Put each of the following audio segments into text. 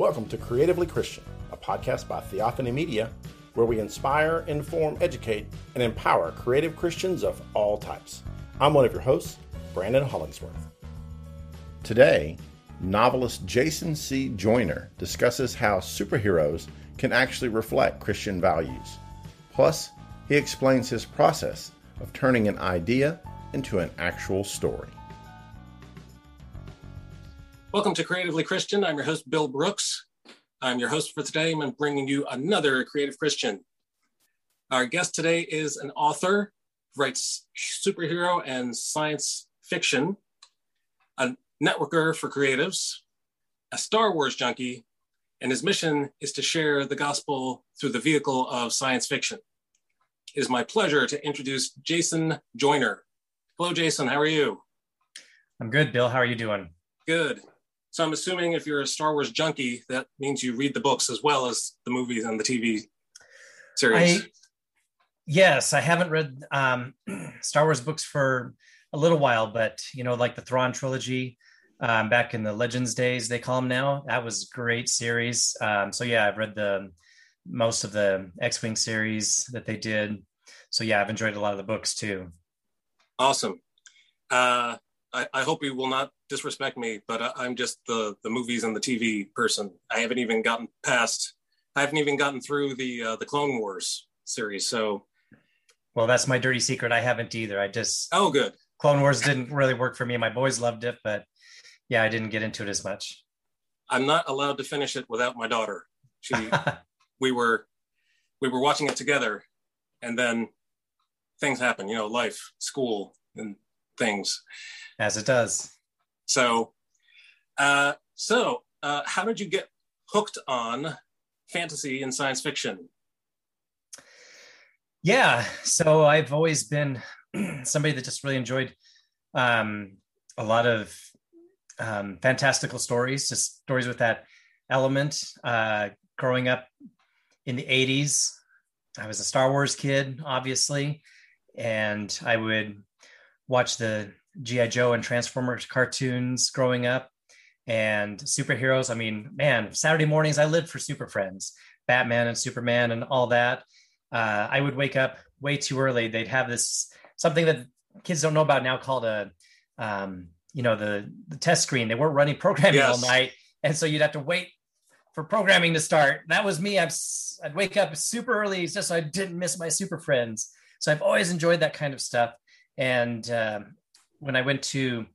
Welcome to Creatively Christian, a podcast by Theophany Media, where we inspire, inform, educate, and empower creative Christians of all types. I'm one of your hosts, Brandon Hollingsworth. Today, novelist Jason C. Joyner discusses how superheroes can actually reflect Christian values. Plus, he explains his process of turning an idea into an actual story. Welcome to Creatively Christian. I'm your host, Bill Brooks. I'm your host for today. I'm bringing you another Creative Christian. Our guest today is an author, writes superhero and science fiction, a networker for creatives, a Star Wars junkie, and his mission is to share the gospel through the vehicle of science fiction. It is my pleasure to introduce Jason Joyner. Hello, Jason. How are you? I'm good, Bill. How are you doing? Good. So I'm assuming if you're a Star Wars junkie, that means you read the books as well as the movies and the TV series. I, yes, I haven't read um, Star Wars books for a little while, but you know, like the Thrawn trilogy um, back in the Legends days, they call them now. That was great series. Um, so yeah, I've read the most of the X-wing series that they did. So yeah, I've enjoyed a lot of the books too. Awesome. Uh, I, I, hope you will not disrespect me, but I, I'm just the the movies and the TV person. I haven't even gotten past. I haven't even gotten through the uh, the Clone Wars series. So, well, that's my dirty secret. I haven't either. I just oh, good. Clone Wars didn't really work for me. My boys loved it, but yeah, I didn't get into it as much. I'm not allowed to finish it without my daughter. She, we were, we were watching it together, and then things happen. You know, life, school, and things as it does. So, uh, so uh, how did you get hooked on fantasy and science fiction? Yeah, so I've always been somebody that just really enjoyed um, a lot of um, fantastical stories, just stories with that element. Uh, growing up in the 80s, I was a Star Wars kid, obviously, and I would watch the GI Joe and Transformers cartoons growing up and superheroes. I mean, man, Saturday mornings I lived for Super Friends, Batman and Superman and all that. Uh, I would wake up way too early. They'd have this something that kids don't know about now called a, um, you know, the the test screen. They weren't running programming yes. all night, and so you'd have to wait for programming to start. That was me. I'd, I'd wake up super early just so I didn't miss my Super Friends. So I've always enjoyed that kind of stuff. And um, when I went to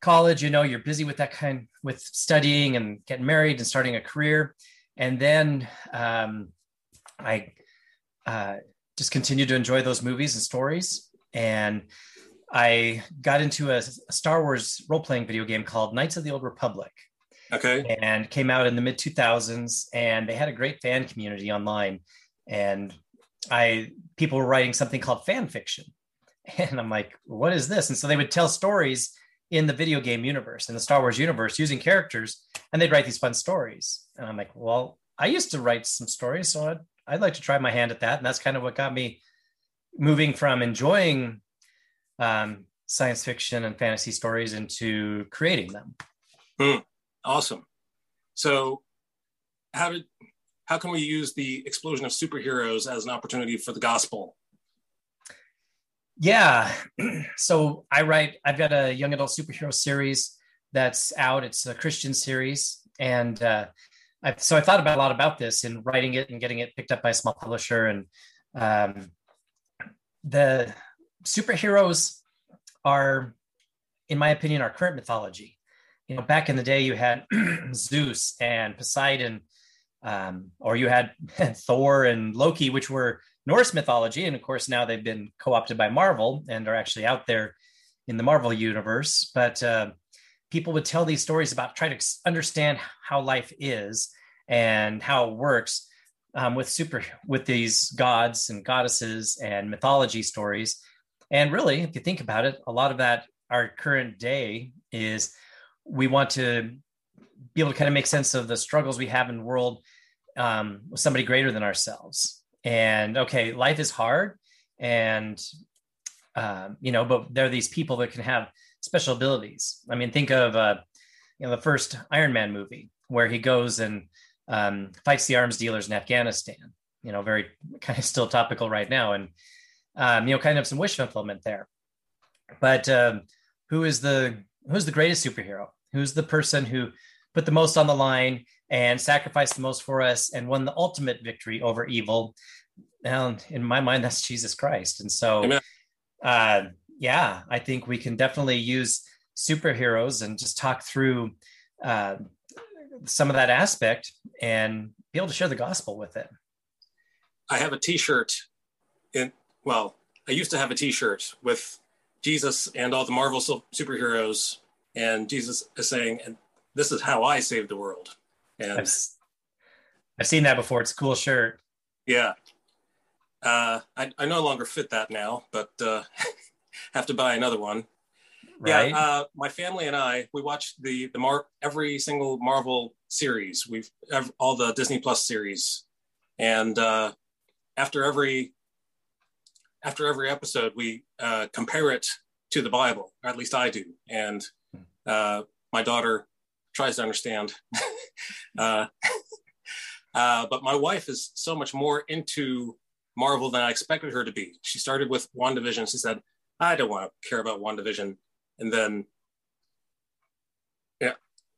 college, you know, you're busy with that kind with studying and getting married and starting a career. And then um, I uh, just continued to enjoy those movies and stories. And I got into a, a Star Wars role playing video game called Knights of the Old Republic. Okay. And came out in the mid 2000s, and they had a great fan community online. And I people were writing something called fan fiction, And I'm like, what is this? And so they would tell stories in the video game universe, in the Star Wars universe, using characters, and they'd write these fun stories. And I'm like, well, I used to write some stories, so I'd, I'd like to try my hand at that. And that's kind of what got me moving from enjoying um, science fiction and fantasy stories into creating them. Mm, awesome. So, how did how can we use the explosion of superheroes as an opportunity for the gospel? Yeah. so I write, I've got a young adult superhero series that's out. It's a Christian series. And uh, I, so I thought about a lot about this in writing it and getting it picked up by a small publisher. And um, the superheroes are, in my opinion, our current mythology. You know, back in the day, you had Zeus and Poseidon, um, or you had Thor and Loki, which were Norse mythology. And of course, now they've been co opted by Marvel and are actually out there in the Marvel universe. But uh, people would tell these stories about trying to understand how life is and how it works um, with super with these gods and goddesses and mythology stories. And really, if you think about it, a lot of that our current day is we want to be able to kind of make sense of the struggles we have in the world um, with somebody greater than ourselves and okay life is hard and um, you know but there are these people that can have special abilities i mean think of uh, you know the first iron man movie where he goes and um, fights the arms dealers in Afghanistan. You know, very kind of still topical right now, and um, you know, kind of some wish fulfillment there. But um, who is the who's the greatest superhero? Who's the person who put the most on the line and sacrificed the most for us and won the ultimate victory over evil? And in my mind, that's Jesus Christ. And so, uh, yeah, I think we can definitely use superheroes and just talk through uh, some of that aspect and be able to share the gospel with it. I have a T-shirt. In well, I used to have a T-shirt with Jesus and all the Marvel superheroes, and Jesus is saying, "And this is how I saved the world." And I've, I've seen that before. It's a cool shirt. Yeah. Uh, I, I no longer fit that now, but uh, have to buy another one. Right. Yeah, uh, my family and I we watched the the Mar every single Marvel series. We've all the Disney Plus series, and uh, after every after every episode, we uh, compare it to the Bible, or at least I do, and uh, my daughter tries to understand. uh, uh, but my wife is so much more into Marvel than I expected her to be. She started with WandaVision. She said, I don't want to care about WandaVision. And then yeah,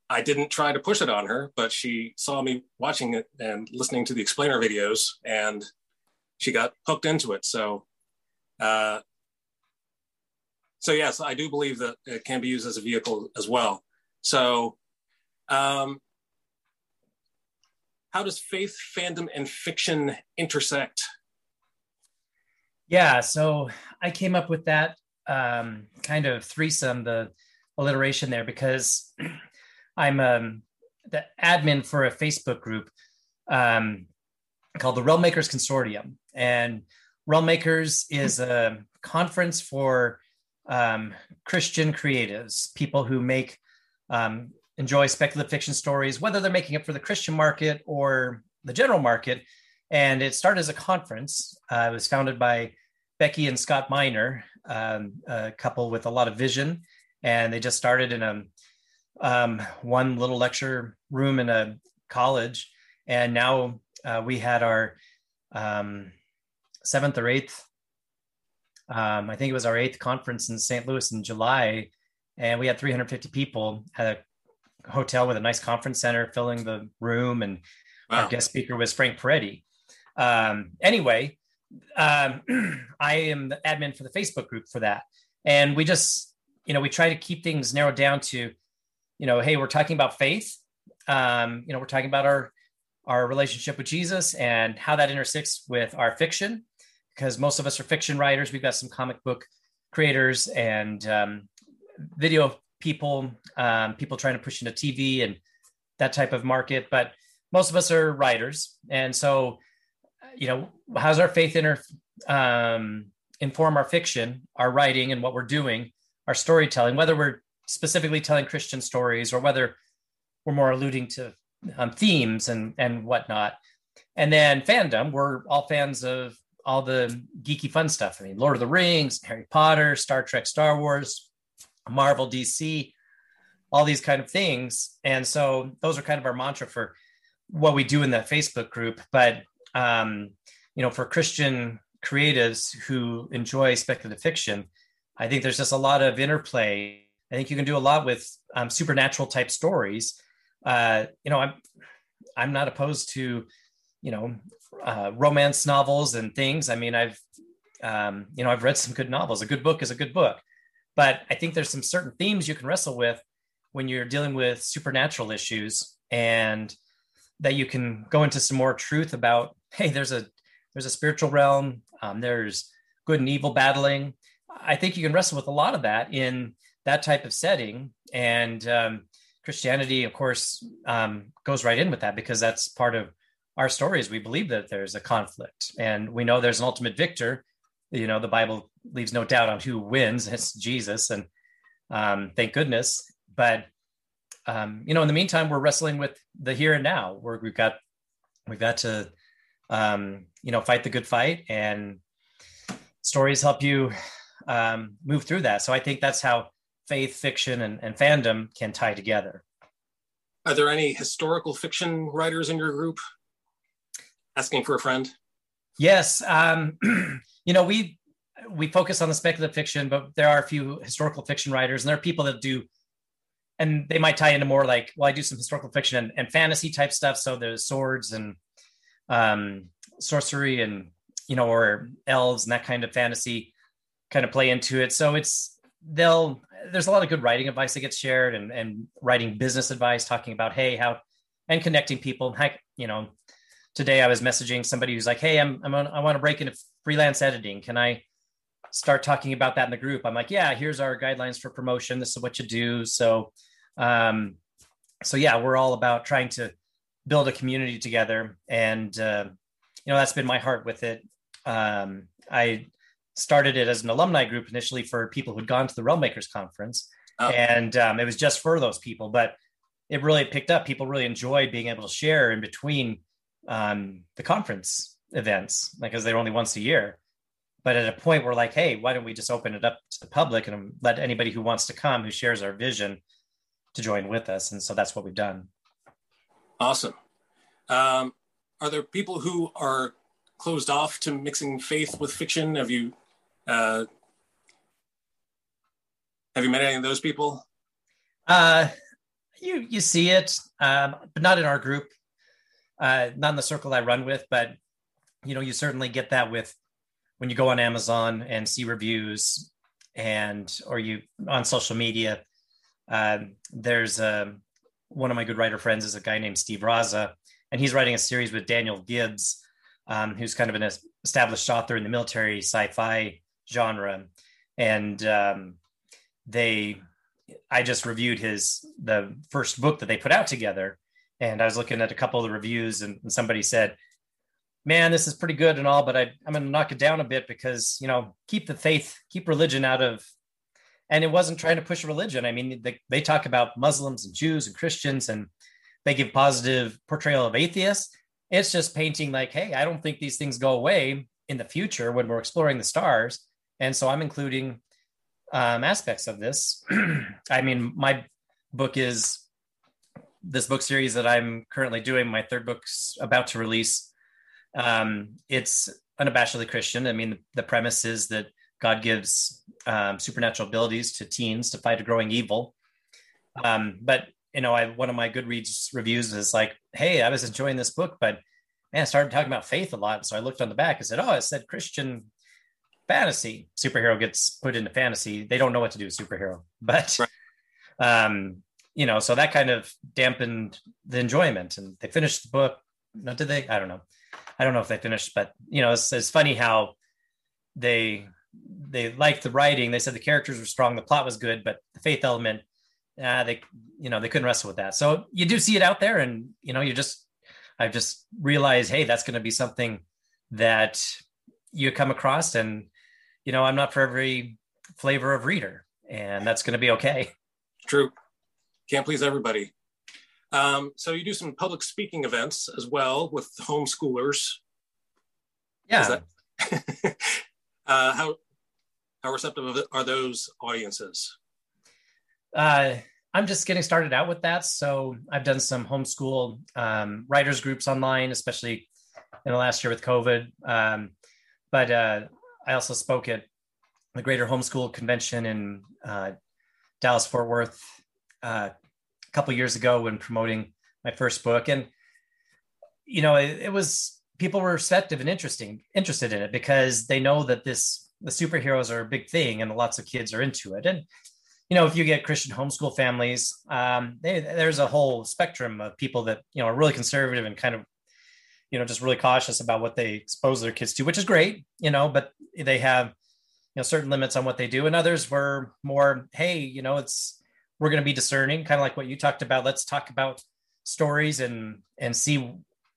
I didn't try to push it on her, but she saw me watching it and listening to the explainer videos and she got hooked into it. So uh, so yes, I do believe that it can be used as a vehicle as well. So um, how does faith, fandom, and fiction intersect? Yeah, so I came up with that um, kind of threesome, the alliteration there, because I'm um, the admin for a Facebook group um, called the Realm Makers Consortium. And Realm Makers is a conference for um, Christian creatives, people who make um, enjoy speculative fiction stories, whether they're making it for the Christian market or the general market. And it started as a conference. Uh, it was founded by Becky and Scott Minor, um, a couple with a lot of vision, and they just started in a um, one little lecture room in a college. And now uh, we had our um, seventh or eighth. Um, I think it was our eighth conference in St. Louis in July, and we had 350 people at a hotel with a nice conference center filling the room, and wow. our guest speaker was Frank Peretti. Um, anyway, um, I am the admin for the Facebook group for that, and we just, you know, we try to keep things narrowed down to, you know, hey, we're talking about faith. Um, you know, we're talking about our our relationship with Jesus and how that intersects with our fiction because most of us are fiction writers. We've got some comic book creators and um, video people, um, people trying to push into TV and that type of market. But most of us are writers, and so you know, how's our faith inter um, inform our fiction, our writing, and what we're doing, our storytelling, whether we're specifically telling Christian stories or whether we're more alluding to um, themes and and whatnot. And then fandom, we're all fans of all the geeky fun stuff. I mean, Lord of the Rings, Harry Potter, Star Trek, Star Wars, Marvel, DC, all these kind of things. And so those are kind of our mantra for what we do in the Facebook group. But um, you know, for Christian creatives who enjoy speculative fiction, I think there's just a lot of interplay. I think you can do a lot with um, supernatural type stories. Uh, you know, I'm I'm not opposed to you know uh, romance novels and things. I mean, I've um, you know I've read some good novels. A good book is a good book, but I think there's some certain themes you can wrestle with when you're dealing with supernatural issues, and that you can go into some more truth about. Hey, there's a there's a spiritual realm. Um, there's good and evil battling. I think you can wrestle with a lot of that in that type of setting, and um, Christianity, of course, um, goes right in with that because that's part of our stories, we believe that there's a conflict and we know there's an ultimate victor. You know, the Bible leaves no doubt on who wins. It's Jesus. And um, thank goodness. But, um, you know, in the meantime, we're wrestling with the here and now where we've got, we've got to, um, you know, fight the good fight and stories help you um, move through that. So I think that's how faith, fiction, and, and fandom can tie together. Are there any historical fiction writers in your group? Asking for a friend. Yes, um, you know we we focus on the speculative fiction, but there are a few historical fiction writers, and there are people that do, and they might tie into more like, well, I do some historical fiction and, and fantasy type stuff. So there's swords and um, sorcery, and you know, or elves and that kind of fantasy kind of play into it. So it's they'll there's a lot of good writing advice that gets shared, and and writing business advice, talking about hey how and connecting people. You know, today I was messaging somebody who's like, hey, I'm, I'm on, I want to break into freelance editing. Can I start talking about that in the group. I'm like, yeah, here's our guidelines for promotion. This is what you do. So, um, so yeah, we're all about trying to build a community together, and uh, you know that's been my heart with it. Um, I started it as an alumni group initially for people who'd gone to the Realm Makers conference, oh. and um, it was just for those people. But it really picked up. People really enjoyed being able to share in between um, the conference events, like because they're only once a year. But at a point we're like hey why don't we just open it up to the public and let anybody who wants to come who shares our vision to join with us. And so that's what we've done. Awesome. Um, are there people who are closed off to mixing faith with fiction? Have you uh, have you met any of those people? Uh, you you see it um, but not in our group uh, not in the circle i run with but you know you certainly get that with when you go on Amazon and see reviews and or you on social media, um, there's a, um, one of my good writer friends is a guy named Steve Rzasa, and he's writing a series with Daniel Gibbs, um, who's kind of an established author in the military sci-fi genre, and um, they, I just reviewed his the first book that they put out together, and I was looking at a couple of the reviews, and, and somebody said, man, this is pretty good and all, but I, I'm going to knock it down a bit because, you know, keep the faith, keep religion out of, and it wasn't trying to push religion. I mean, they, they talk about Muslims and Jews and Christians and they give positive portrayal of atheists. It's just painting like, hey, I don't think these things go away in the future when we're exploring the stars. And so I'm including um, aspects of this. I mean, my book is this book series that I'm currently doing. My third book's about to release um, it's unabashedly Christian. I mean, the, premise is that God gives um, supernatural abilities to teens to fight a growing evil. Um, but you know, I one of my Goodreads reviews is like, "Hey, I was enjoying this book, but man, I started talking about faith a lot." So I looked on the back and said, "Oh, it said Christian fantasy superhero gets put into fantasy. They don't know what to do with superhero, but." Right. Um, you know, so that kind of dampened the enjoyment. And they finished the book. No, did they? I don't know. I don't know if they finished, but you know, it's, it's funny how they they liked the writing. They said the characters were strong, the plot was good, but the faith element, uh, they you know they couldn't wrestle with that. So you do see it out there, and you know, you just I've just realized, hey, that's going to be something that you come across, and you know, I'm not for every flavor of reader, and that's going to be okay. True, can't please everybody. Um, so you do some public speaking events as well with homeschoolers. Yeah. That, uh, how how receptive are those audiences? Uh, I'm just getting started out with that. So I've done some homeschool um, writers groups online, especially in the last year with COVID. Um, but uh, I also spoke at the Greater Homeschool Convention in uh, Dallas Fort Worth uh, couple years ago when promoting my first book, and you know, it, it was people were receptive and interesting interested in it because they know that this the superheroes are a big thing and lots of kids are into it. And you know if you get christian homeschool families um, they, there's a whole spectrum of people that you know are really conservative and kind of you know just really cautious about what they expose their kids to which is great you know but they have you know certain limits on what they do. And others were more hey you know it's we're going to be discerning, kind of like what you talked about. Let's talk about stories and and see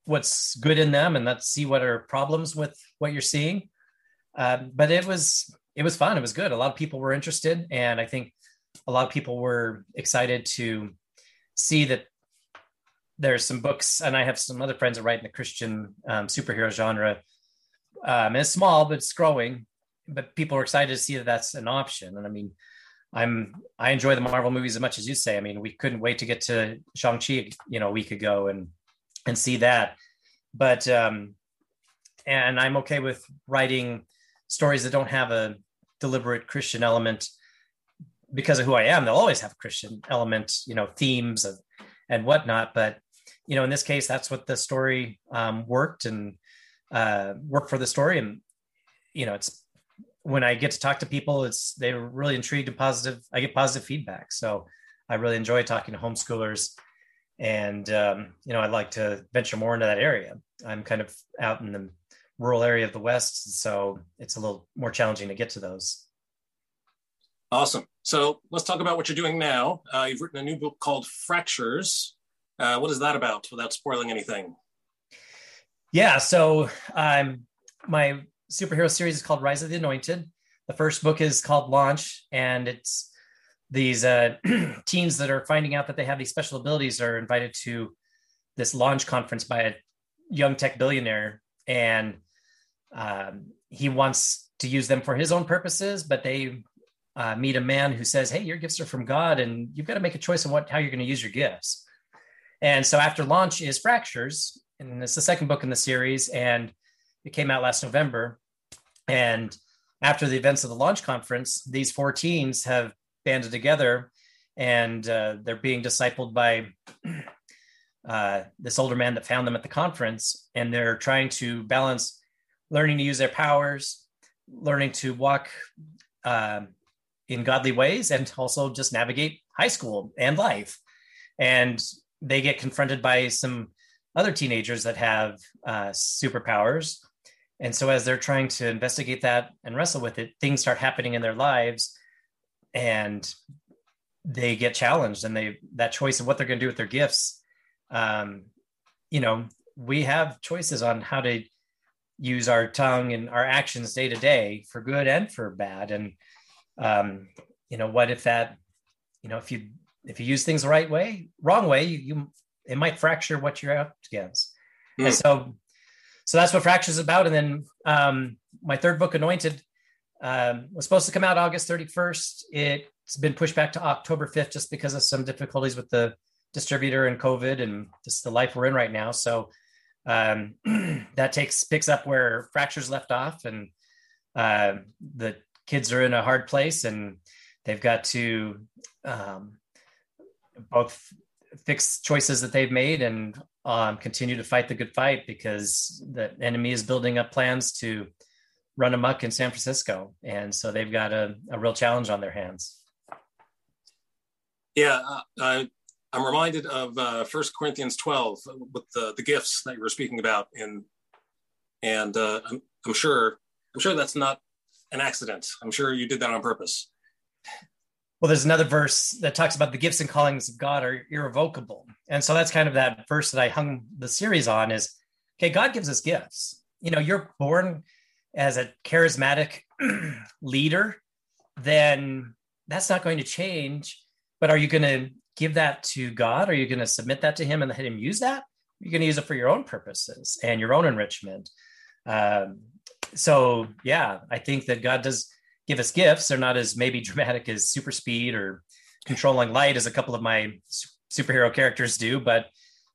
what's good in them, and let's see what are problems with what you're seeing. Um, but it was it was fun. It was good. A lot of people were interested, and I think a lot of people were excited to see that there's some books, and I have some other friends that write in the Christian um, superhero genre. Um, and it's small, but it's growing. But people are excited to see that that's an option. And I mean, I'm I enjoy the Marvel movies as much as you say. I mean, we couldn't wait to get to Shang Chi, you know, a week ago and and see that. But um, and I'm okay with writing stories that don't have a deliberate Christian element because of who I am. They'll always have a Christian element, you know, themes of, and whatnot. But you know, in this case, that's what the story um, worked and uh, worked for the story. And you know, it's when I get to talk to people, it's they're really intrigued and positive. I get positive feedback, so I really enjoy talking to homeschoolers. And um, you know, I'd like to venture more into that area. I'm kind of out in the rural area of the West, so it's a little more challenging to get to those. Awesome. So let's talk about what you're doing now. Uh, you've written a new book called Fractures. Uh, what is that about, without spoiling anything? Yeah. So um, my superhero series is called Rise of the Anointed. The first book is called Launch, and it's these uh, teens that are finding out that they have these special abilities are invited to this launch conference by a young tech billionaire, and um, he wants to use them for his own purposes, but they uh, meet a man who says, "Hey, your gifts are from God, and you've got to make a choice on what how you're going to use your gifts." And so, after launch is Fractures, and it's the second book in the series, and it came out last November. And after the events of the launch conference, these four teens have banded together and uh, they're being discipled by uh, this older man that found them at the conference. And they're trying to balance learning to use their powers, learning to walk uh, in godly ways, and also just navigate high school and life. And they get confronted by some other teenagers that have uh, superpowers and so as they're trying to investigate that and wrestle with it, things start happening in their lives and they get challenged and they that choice of what they're going to do with their gifts um, you know we have choices on how to use our tongue and our actions day to day for good and for bad and um, you know what if that you know if you if you use things the right way wrong way you, you it might fracture what you're up against mm. and so so that's what fractures is about. And then um, my third book anointed um, was supposed to come out august 31st it's been pushed back to october 5th just because of some difficulties with the distributor and covid and just the life we're in right now. So um, that takes picks up where fractures left off and uh, the kids are in a hard place and they've got to um, both fix choices that they've made and um, continue to fight the good fight because the enemy is building up plans to run amok in San Francisco. And so they've got a, a real challenge on their hands. Yeah, uh, I'm reminded of uh, First Corinthians 12 with the, the gifts that you were speaking about. And, and uh, I'm, I'm sure I'm sure that's not an accident. I'm sure you did that on purpose. Well, there's another verse that talks about the gifts and callings of God are irrevocable. And so that's kind of that verse that I hung the series on is okay, God gives us gifts. You know, you're born as a charismatic leader, then that's not going to change. But are you going to give that to God? Are you going to submit that to Him and let Him use that? You're going to use it for your own purposes and your own enrichment. Um, so, yeah, I think that God does give us gifts. They're not as maybe dramatic as super speed or controlling light as a couple of my superhero characters do, but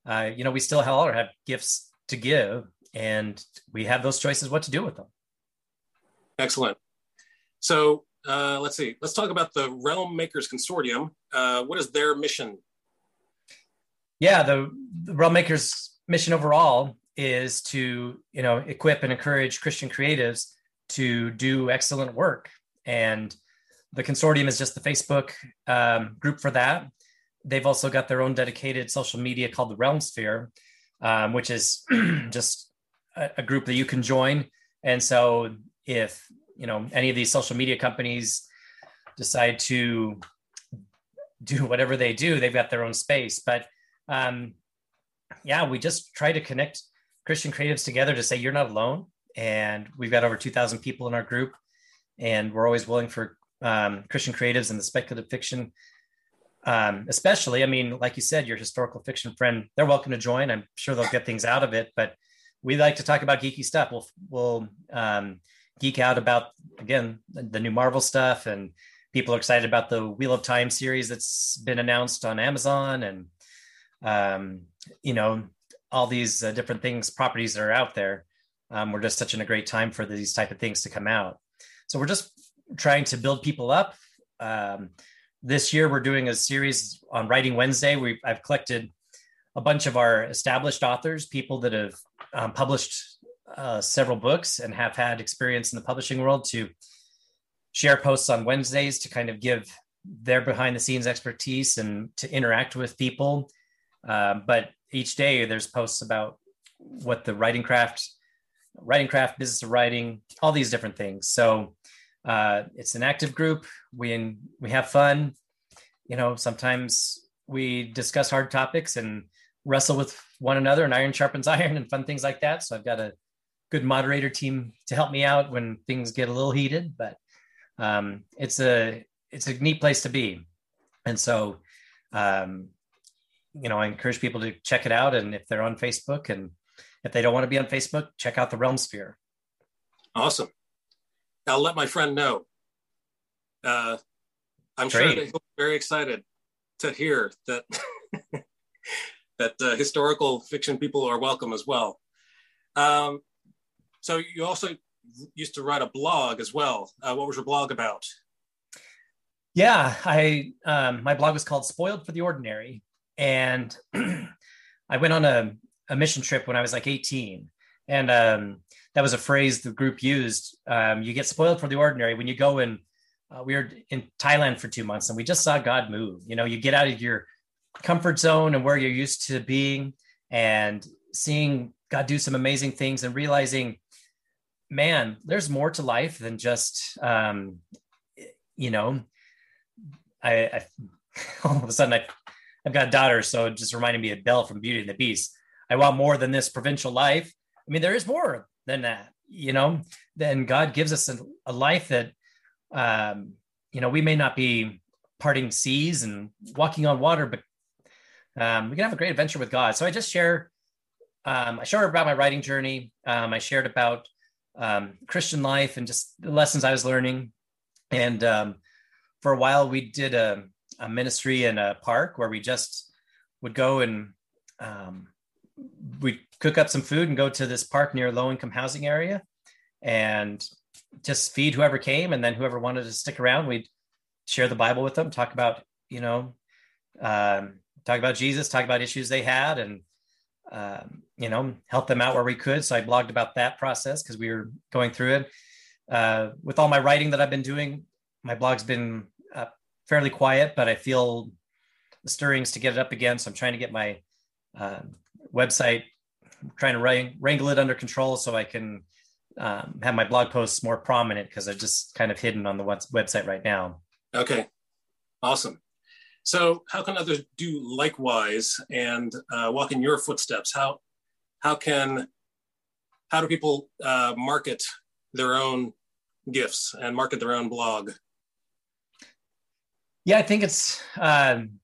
uh, you know, we still all have gifts to give, and we have those choices what to do with them. Excellent. So uh, let's see. Let's talk about the Realm Makers Consortium. Uh, what is their mission? Yeah, the, the Realm Makers mission overall is to you know equip and encourage Christian creatives to do excellent work and the consortium is just the Facebook um, group for that. They've also got their own dedicated social media called the Realm Sphere, um, which is just a, a, group that you can join. And so, if you know any of these social media companies decide to do whatever they do, they've got their own space. But um, yeah, we just try to connect Christian creatives together to say you're not alone. And we've got over 2,000 people in our group and we're always willing for um, Christian creatives and the speculative fiction, um, especially. I mean, like you said, your historical fiction friend, they're welcome to join. I'm sure they'll get things out of it, but we like to talk about geeky stuff. We'll we'll um, geek out about again the new Marvel stuff and people are excited about the Wheel of Time series that's been announced on Amazon, and um, you know all these uh, different things, properties that are out there. Um, we're just such in a great time for these type of things to come out. So we're just trying to build people up. Um, this year, we're doing a series on Writing Wednesday. We I've collected a bunch of our established authors, people that have um, published uh, several books and have had experience in the publishing world to share posts on Wednesdays to kind of give their behind the scenes expertise and to interact with people. Uh, but each day there's posts about what the writing craft, writing craft, business of writing, all these different things. So uh, it's an active group. We we have fun. You know, sometimes we discuss hard topics and wrestle with one another, and iron sharpens iron, and fun things like that. So I've got a good moderator team to help me out when things get a little heated. But um, it's a it's a neat place to be, and so um, you know I encourage people to check it out. And if they're on Facebook, and if they don't want to be on Facebook, check out the Realm Sphere. Awesome. I'll let my friend know. Uh, I'm Great. sure he'll be very excited to hear that that uh, historical fiction people are welcome as well. Um, so you also used to write a blog as well. Uh, what was your blog about? Yeah, I um, my blog was called "Spoiled for the Ordinary," and I went on a, a mission trip when I was like 18, and um, that was a phrase the group used. Um, you get spoiled for the ordinary when you go in. Uh, we were in Thailand for two months, and we just saw God move. You know, you get out of your comfort zone and where you're used to being, and seeing God do some amazing things, and realizing man, there's more to life than just, um, you know, I, I all of a sudden I, I've got a daughter, so it just reminded me of Belle from Beauty and the Beast. I want more than this provincial life. I mean, there is more than that, you know. Then God gives us a, a life that, um, you know, we may not be parting seas and walking on water, but um, we can have a great adventure with God. So I just share, um, I shared about my writing journey. Um, I shared about um, Christian life and just the lessons I was learning. And um, for a while, we did a, a, ministry in a park where we just would go and um, we'd cook up some food and go to this park near a low income housing area and just feed whoever came. And then whoever wanted to stick around, we'd share the Bible with them, talk about, you know, um, talk about Jesus, talk about issues they had. And um, you know, help them out where we could. So I blogged about that process because we were going through it. Uh, with all my writing that I've been doing, my blog's been uh, fairly quiet, but I feel the stirrings to get it up again. So I'm trying to get my uh, website, I'm trying to wrangle it under control so I can um, have my blog posts more prominent because they're just kind of hidden on the website right now. Okay, awesome. So, how can others do likewise and uh, walk in your footsteps? How how can how do people uh, market their own gifts and market their own blog? Yeah, I think it's um,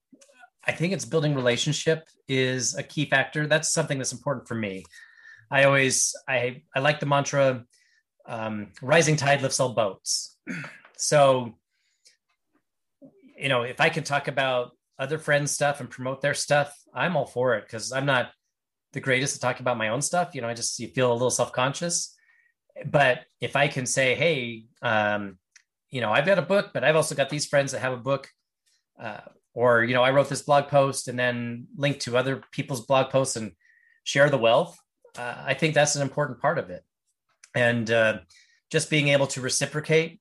I think it's building relationship is a key factor. That's something that's important for me. I always I I like the mantra um, rising tide lifts all boats. So you know, if I can talk about other friends' stuff and promote their stuff, I'm all for it because I'm not the greatest at talking about my own stuff. You know, I just you feel a little self conscious. But if I can say, hey, um, you know, I've got a book, but I've also got these friends that have a book, uh, or you know, I wrote this blog post and then link to other people's blog posts and share the wealth. Uh, I think that's an important part of it, and uh, just being able to reciprocate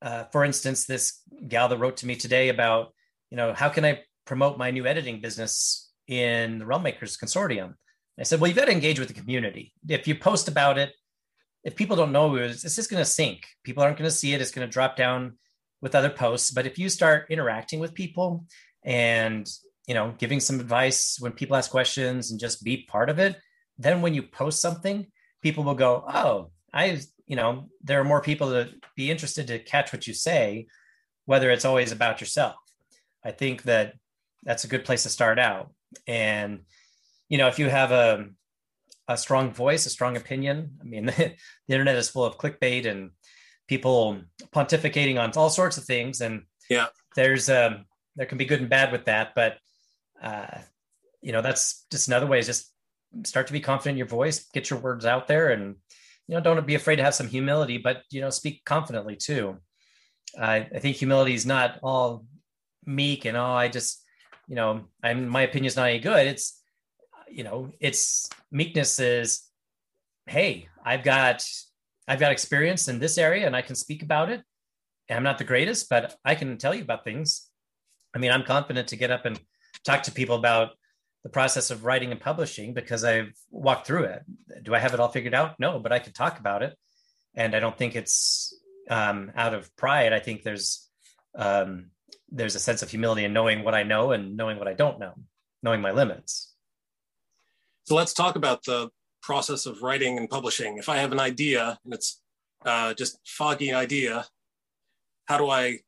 uh, for instance, this gal that wrote to me today about, you know, how can I promote my new editing business in the Realm Makers Consortium? I said, well, you've got to engage with the community. If you post about it, if people don't know, it's, it's just going to sink. People aren't going to see it. It's going to drop down with other posts. But if you start interacting with people and, you know, giving some advice when people ask questions and just be part of it, then when you post something, people will go, oh, I you know there are more people to be interested to catch what you say whether it's always about yourself i think that that's a good place to start out and you know if you have a a strong voice a strong opinion i mean the, internet is full of clickbait and people pontificating on all sorts of things, and yeah, there's um, there can be good and bad with that, but uh, you know that's just another way is just start to be confident in your voice, get your words out there, and you know don't be afraid to have some humility, but you know speak confidently too. I think humility is not all meek and oh I just you know I'm my opinion is not any good. It's you know it's meekness is hey I've got I've got experience in this area and I can speak about it. I'm not the greatest, but I can tell you about things. I mean, I'm confident to get up and talk to people about the process of writing and publishing because I've walked through it. Do I have it all figured out? No, but I can talk about it. And I don't think it's um, out of pride. I think there's um, there's a sense of humility in knowing what I know and knowing what I don't know, knowing my limits. So let's talk about the process of writing and publishing. If I have an idea and it's uh, just foggy idea, how do I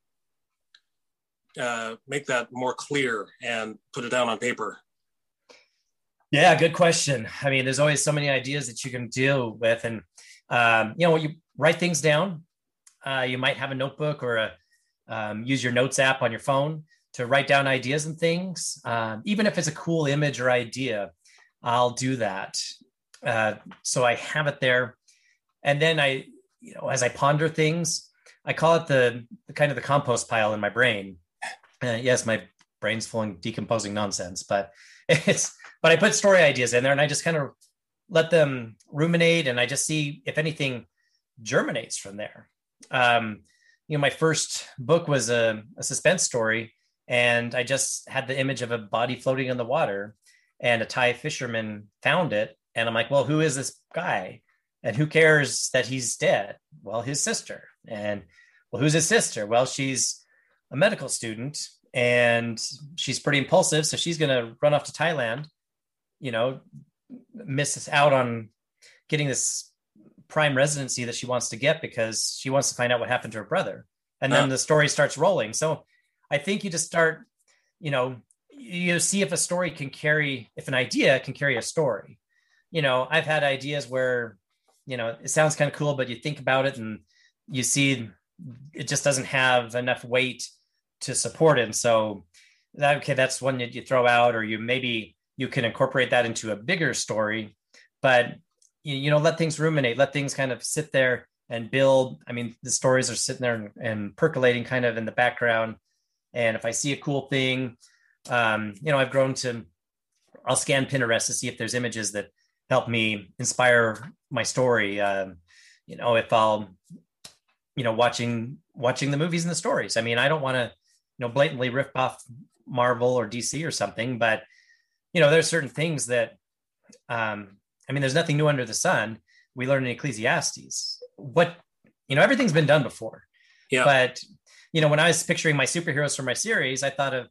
uh, make that more clear and put it down on paper? Yeah, good question. I mean, there's always so many ideas that you can deal with, and um, you know, you write things down. Uh, you might have a notebook or a um, use your notes app on your phone to write down ideas and things. Um, even if it's a cool image or idea, I'll do that. Uh, so I have it there, and then I, you know, as I ponder things, I call it the, the kind of the compost pile in my brain. Uh, yes, my brain's full of decomposing nonsense, but it's but I put story ideas in there and I just kind of let them ruminate and I just see if anything germinates from there. Um, you know, my first book was a, a suspense story, and I just had the image of a body floating in the water, and a Thai fisherman found it, and I'm like, well, who is this guy? And who cares that he's dead? Well, his sister. And well, who's his sister? Well, she's a medical student and she's pretty impulsive. So she's going to run off to Thailand, you know, miss out on getting this prime residency that she wants to get because she wants to find out what happened to her brother. And then uh. the story starts rolling. So I think you just start, you know, you see if a story can carry, if an idea can carry a story. You know, I've had ideas where, you know, it sounds kind of cool, but you think about it and you see it just doesn't have enough weight to support it. And so that okay, that's one that you throw out, or you maybe you can incorporate that into a bigger story, but you, you know, let things ruminate, let things kind of sit there and build. I mean, the stories are sitting there and, and percolating kind of in the background. And if I see a cool thing, um, you know, I've grown to I'll scan Pinterest to see if there's images that help me inspire my story. Um, you know, if I'll, you know, watching watching the movies and the stories. I mean, I don't want to you know blatantly rip off Marvel or DC or something, but you know there's certain things that um, I mean there's nothing new under the sun. We learn in Ecclesiastes what you know everything's been done before. Yeah. But you know when I was picturing my superheroes for my series, I thought of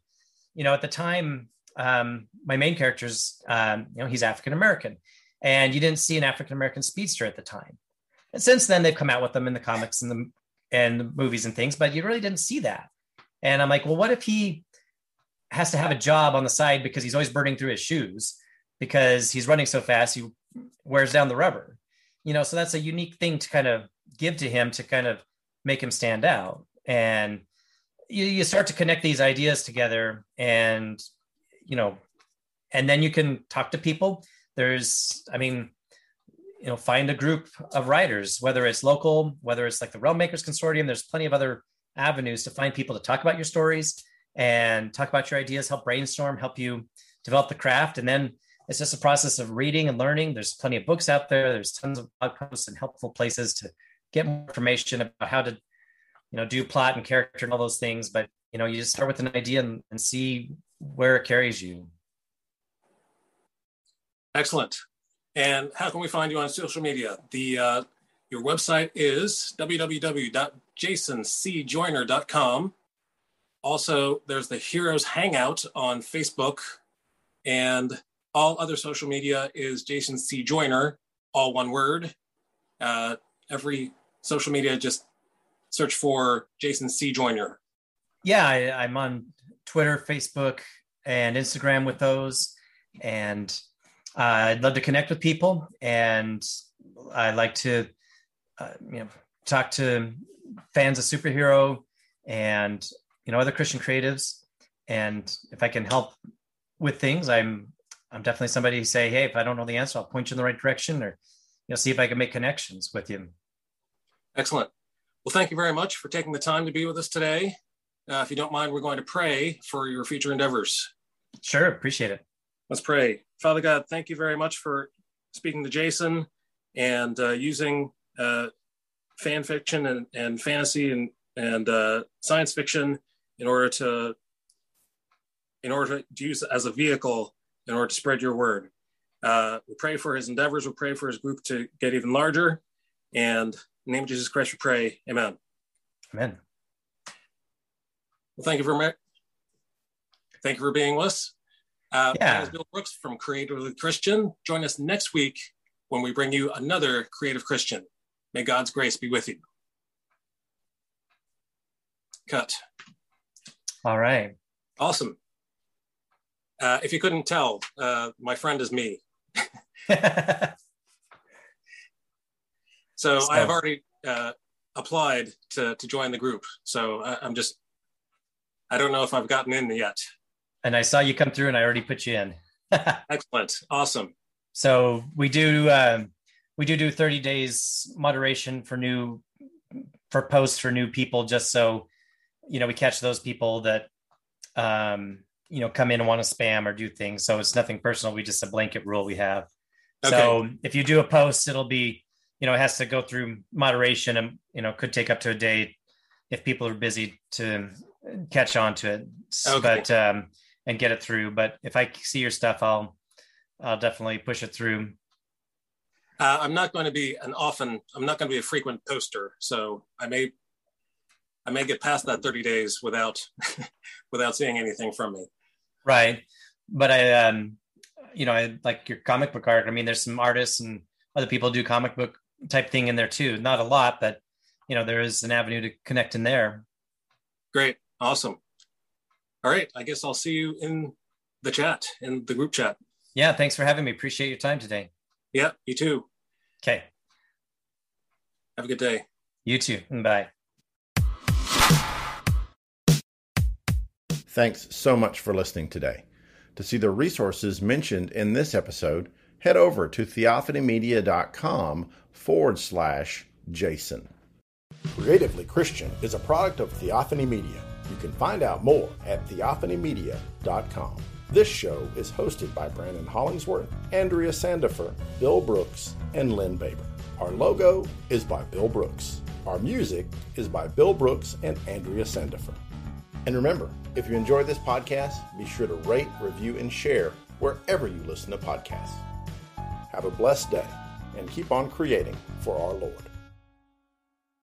you know at the time um, my main character's um, you know he's African American, and you didn't see an African American speedster at the time. And since then they've come out with them in the comics and the and the movies and things, but you really didn't see that. And I'm like, well, what if he has to have a job on the side because he's always burning through his shoes because he's running so fast, he wears down the rubber. You know, so that's a unique thing to kind of give to him to kind of make him stand out. And you, you start to connect these ideas together and, you know, and then you can talk to people. There's, I mean, you know, find a group of writers, whether it's local, whether it's like the Realm Makers Consortium, there's plenty of other avenues to find people to talk about your stories and talk about your ideas, help brainstorm, help you develop the craft. And then it's just a process of reading and learning. There's plenty of books out there. There's tons of blog posts and helpful places to get more information about how to, you know, do plot and character and all those things. But you know, you just start with an idea and, and see where it carries you. Excellent. And how can we find you on social media? The uh, your website is www.jasoncjoyner.com. Also, there's the Heroes Hangout on Facebook, and all other social media is Jason C. Joyner, all one word. Uh, every social media, just search for Jason C. Joyner. Yeah, I, I'm on Twitter, Facebook, and Instagram with those. And uh, I'd love to connect with people. And I like to uh, you know talk to fans of superhero and you know other Christian creatives. And if I can help with things, I'm I'm definitely somebody who say, hey, if I don't know the answer, I'll point you in the right direction, or you know, see if I can make connections with you. Excellent. Well, thank you very much for taking the time to be with us today. Uh, if you don't mind, we're going to pray for your future endeavors. Sure, appreciate it. Let's pray. Father God, thank you very much for speaking to Jason and uh, using uh, fan fiction and, and fantasy and, and uh, science fiction in order to in order to use as a vehicle in order to spread your word. Uh, we pray for his endeavors. We pray for his group to get even larger. And name of Jesus Christ, we pray. Amen. Amen. Well, thank you for. Thank you for being with us. Uh, yeah. My name is Bill Brooks from Creatively Christian. Join us next week when we bring you another Creative Christian. May God's grace be with you. Cut. All right. Awesome. Uh, if you couldn't tell, uh, my friend is me. so, I have already uh, applied to, to join the group. So I, I'm just, I don't know if I've gotten in yet. And I saw you come through, and I already put you in. Excellent. Awesome. So we do um, we do do 30 days moderation for new for posts for new people, just so you know we catch those people that um, you know come in and want to spam or do things. So it's nothing personal. We just a blanket rule we have. So if you do a post, it'll be you know it has to go through moderation and you know could take up to a day if people are busy to catch on to it. Okay. But um, and get it through. But if I see your stuff, I'll I'll definitely push it through. Uh, I'm not going to be an often, I'm not going to be a frequent poster. So I may, I may get past that 30 days without, without seeing anything from me. Right. But I um you know, I like your comic book art. I mean, there's some artists and other people do comic book type thing in there too. Not a lot, but you know, there is an avenue to connect in there. Great. Awesome. All right. I guess I'll see you in the chat, in the group chat. Yeah, thanks for having me. Appreciate your time today. Yeah. You too. Okay. Have a good day. You too. Bye. Thanks so much for listening today. To see the resources mentioned in this episode, head over to theophanymedia.com forward slash Jason. Creatively Christian is a product of Theophany Media. You can find out more at theophanymedia.com. This show is hosted by Brandon Hollingsworth, Andrea Sandifer, Bill Brooks, and Lynn Baber. Our logo is by Bill Brooks. Our music is by Bill Brooks and Andrea Sandifer. And remember, if you enjoy this podcast, be sure to rate, review, and share wherever you listen to podcasts. Have a blessed day and keep on creating for our Lord.